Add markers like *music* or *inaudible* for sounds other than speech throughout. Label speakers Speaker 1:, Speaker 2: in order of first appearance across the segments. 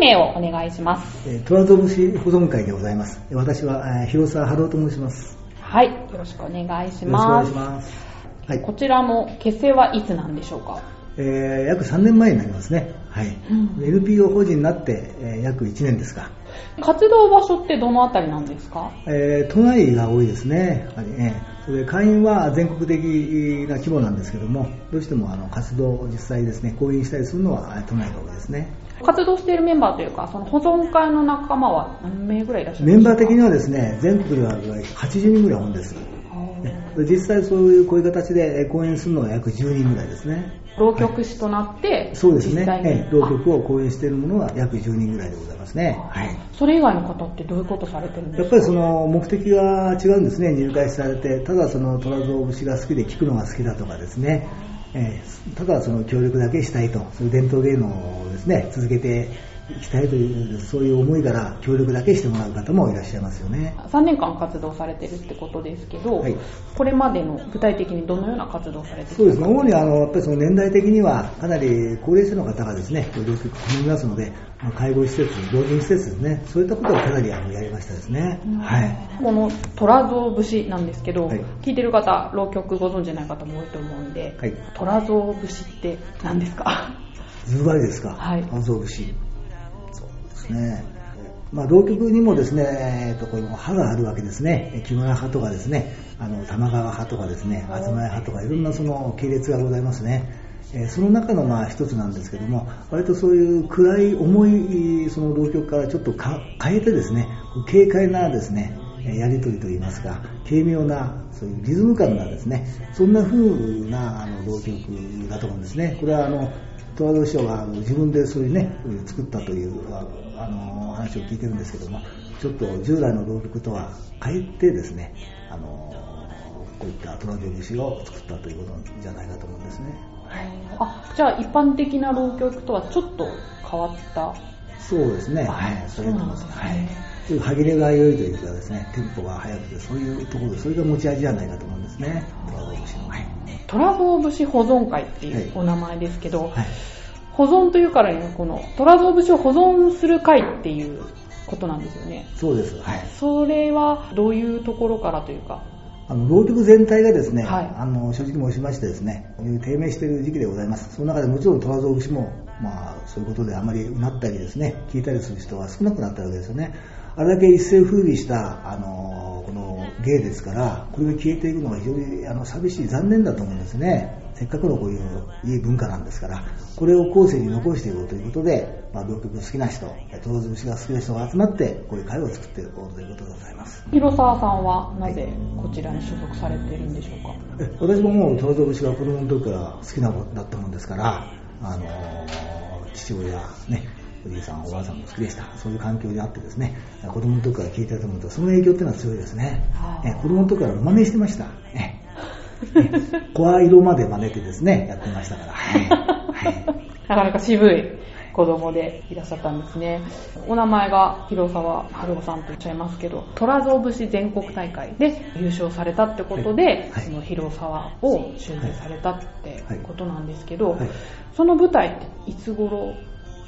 Speaker 1: 名をお願いします。
Speaker 2: えートラゾ節保存会でございます。私は、えー広沢春夫と申します。
Speaker 1: はい。よろしくお願いします。
Speaker 2: いします。はい
Speaker 1: こ。ちらも結成はいつなんでしょうか？
Speaker 2: えー約3年前になりますね。はい。
Speaker 1: うん
Speaker 2: NPO 法人になって、えー約1年ですか。
Speaker 1: 活動場所ってどのあたりなんですか？
Speaker 2: えー都内が多いですね。やはりね。それで会員は全国的な規模なんですけども、どうしてもあの活動を実際ですね、講演したりするのはえー都内が多いですね。
Speaker 1: 活動しているメンバーというか、その保存会の仲間は何名ぐらいいらっしゃる
Speaker 2: メンバー的に
Speaker 1: は
Speaker 2: はですね、全国では80人ぐらい多いんです。で実際そういうこういう形で講演するのが約10人ぐらいですね。
Speaker 1: 浪曲師となって、
Speaker 2: そうですね。ええ浪曲を講演しているものは約10人ぐらいでございますね。はい。
Speaker 1: それ以外の方ってどういうことされてるんですか？
Speaker 2: やっぱりその目的が違うんですね、入会されて、ただその虎造節が好きで聞くのが好きだとかですね、えーただその協力だけしたいと、そういう伝統芸能をですね、続けていきたいという、そういう思いから協力だけしてもらう方もいらっしゃいますよね。
Speaker 1: 3年間活動されてるってことですけど、
Speaker 2: はい
Speaker 1: これまでの具体的にどのような活動をされて
Speaker 2: そうですね、主にあのやっぱりその年代的にはかなり高齢者の方がですね、両極好みますので、まあ介護施設、老人施設ですね、そういったことをかなりあのやりましたですね。はい。
Speaker 1: この虎造節なんですけど、
Speaker 2: はい
Speaker 1: 聞いてる方、浪曲ご存知ない方も多いと思うんで、
Speaker 2: はい
Speaker 1: 虎造節って何ですか？
Speaker 2: ズバリですか？
Speaker 1: はい
Speaker 2: 安蔵節。ですね。まあ、浪曲にもですね、えーと、この派があるわけですね。木村派とかですね、あの、玉川派とかですね、東屋派とかいろんなその系列がございますね。えその中のまあ一つなんですけども、割とそういう暗い重いその浪曲からちょっと変えてですね、軽快なですね、やりとりといいますか、軽妙な、そういうリズム感がですね、そんな風なあの浪曲だと思うんですね。これはあの、十和堂師匠が自分でそういうね、作ったというああの話を聞いてるんですけども、ちょっと従来の浪曲とは変えてですね、あのこういった虎杖節を作ったということじゃないかと思うんですね。
Speaker 1: あじゃあ一般的な浪曲とはちょっと変わった？
Speaker 2: そうですね。はい。それと思います。
Speaker 1: そうなん
Speaker 2: はい
Speaker 1: ですね。
Speaker 2: そういう歯切れが良いというかですね、テンポが速くて、そういうところで、それが持ち味じゃないかと思うんですね。虎杖節の。はい。
Speaker 1: 虎造節保存会ってい
Speaker 2: はいう
Speaker 1: お名前ですけど、
Speaker 2: はい。
Speaker 1: 保存というからにはこの虎造節を保存する会っていうことなんですよね。
Speaker 2: そうです。はい。
Speaker 1: それはどういうところからというか、
Speaker 2: あの浪曲全体がですね、
Speaker 1: はい
Speaker 2: あの正直申しましてですね、低迷している時期でございます。その中でもちろん虎造節も、まあ、そういうことであまりうなったりですね、聞いたりする人は少なくなったわけですよね。あれだけ一世風靡した、あの、この芸ですから、これが消えていくのが非常にあの寂しい、残念だと思うんですね。せっかくのこういういい文化なんですから、これを後世に残していこうということで、まあ、浪曲好きな人、虎造節が好きな人が集まって、こういう会を作っていこうということでございます。
Speaker 1: 広沢さんはなぜこちらに所属されているんでしょうか？
Speaker 2: え私ももう虎造節が子供の時から好きな子だったもんですから、あのー父親、ね、おじいさん、おばあさんも好きでした。そういう環境にあってですね、子供の時から聞いてたと思うと、その影響っていうのは強いですねえ子供の時から真似してました。ええ声色まで真似てですね、やってましたから。はい。はい *laughs*
Speaker 1: なかなか渋い子供でいらっしゃったんですね。お名前が広沢春夫さんとおっしゃいますけど、虎造節全国大会で優勝されたってことで、
Speaker 2: はい。
Speaker 1: その広沢を襲名されたってことなんですけど、
Speaker 2: はい。
Speaker 1: その舞台っていつ頃？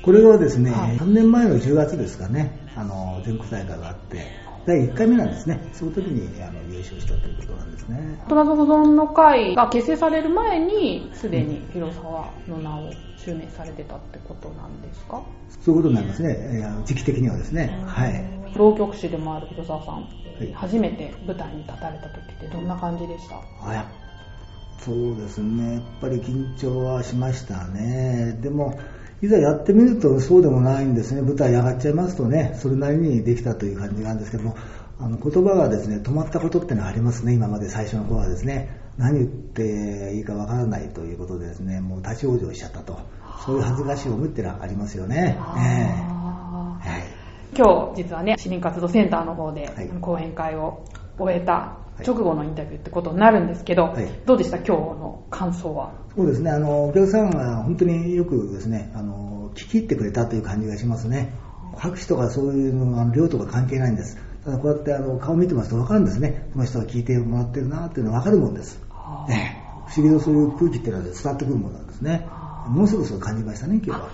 Speaker 2: これはですね、
Speaker 1: はい。
Speaker 2: 3年前の10月ですかね、あの全国大会があって、第1回目なんですね。その時にあの優勝したということなんですね。
Speaker 1: 虎造保存の会が結成される前に、すでに広沢の名を襲名されてたってことなんですか？
Speaker 2: そういうことになりますね、えー時期的にはですね。はい。
Speaker 1: 浪曲師でもある広沢さん、
Speaker 2: い
Speaker 1: 初めて舞台に立たれた時ってどんな感じでした？
Speaker 2: そうですね、やっぱり緊張はしましたね。でも、いざやってみるとそうでもないんですね。舞台上がっちゃいますとね、それなりにできたという感じなんですけども、あの言葉がですね、止まったことってのはありますね、今まで最初の頃はですね。何言っていいかわからないということでですね、もう立ち往生しちゃったと。そういう恥ずかしい思いってのはありますよね。はい。
Speaker 1: 今日実はね市民活動センターの方で
Speaker 2: はい
Speaker 1: 講演会を終えた
Speaker 2: い
Speaker 1: 直後のインタビューってことになるんですけど、
Speaker 2: はい
Speaker 1: どうでした？今日の感想は？
Speaker 2: そうですね、あの、お客さんが本当によくですね、あの、聞き入ってくれたという感じがしますね。拍手とかそういうのあの量とか関係ないんです。ただこうやってあの顔見てますと分かるんですね。この人が聞いてもらってるなっていうのは分かるもんです。
Speaker 1: あ
Speaker 2: ええ不思議なそういう空気っていうのは伝わってくるものなんですね。もうすぐそう感じましたね、今日は。はい。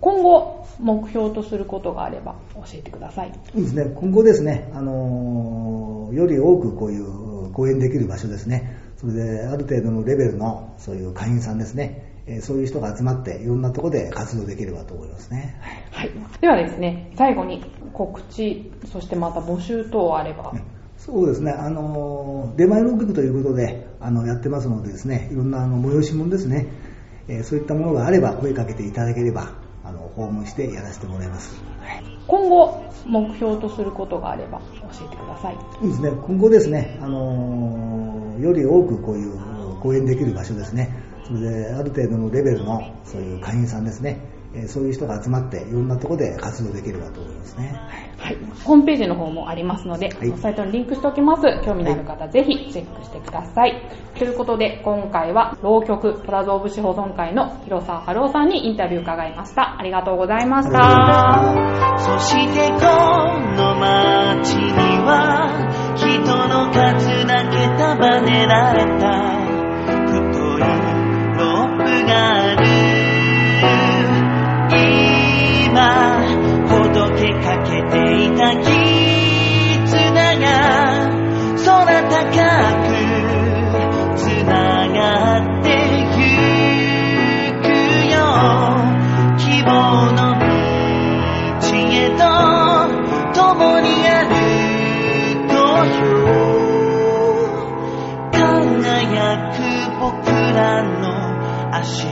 Speaker 1: 今後、目標とすることがあれば教えてください。
Speaker 2: いいですね。今後ですね、あのーより多くこういう講演できる場所ですね。それで、ある程度のレベルのそういう会員さんですね。えーそういう人が集まって、いろんなところで活動できればと思いますね。
Speaker 1: はい。ではですね、最後に告知、そしてまた募集等あれば。
Speaker 2: そうですね、あの、出前浪曲ということで、あの、やってますのでですね、いろんなあの催し物ですね、えーそういったものがあれば声かけていただければ、あの、訪問してやらせてもらいます。
Speaker 1: 今後、目標とすることがあれば教えてください。
Speaker 2: いいですね、今後ですね、あの、より多くこういう講演できる場所ですね、それで、ある程度のレベルのそういう会員さんですね、えーそういう人が集まって、いろんなところで活動できればと思いますね。
Speaker 1: はい。ホームページの方もありますので、
Speaker 2: はい
Speaker 1: サイトにリンクしておきます。興味のある方、ぜひチェックしてください。ということで、今回は、浪曲トラゾー節保存会の広沢春夫さんにインタビュー伺いました。ありがとうございました。
Speaker 3: そしてこの街には人の数だけ束ねられたけていた絆が空高くつながってゆくよ。希望の道へと共に歩こうよ。輝く僕らの足。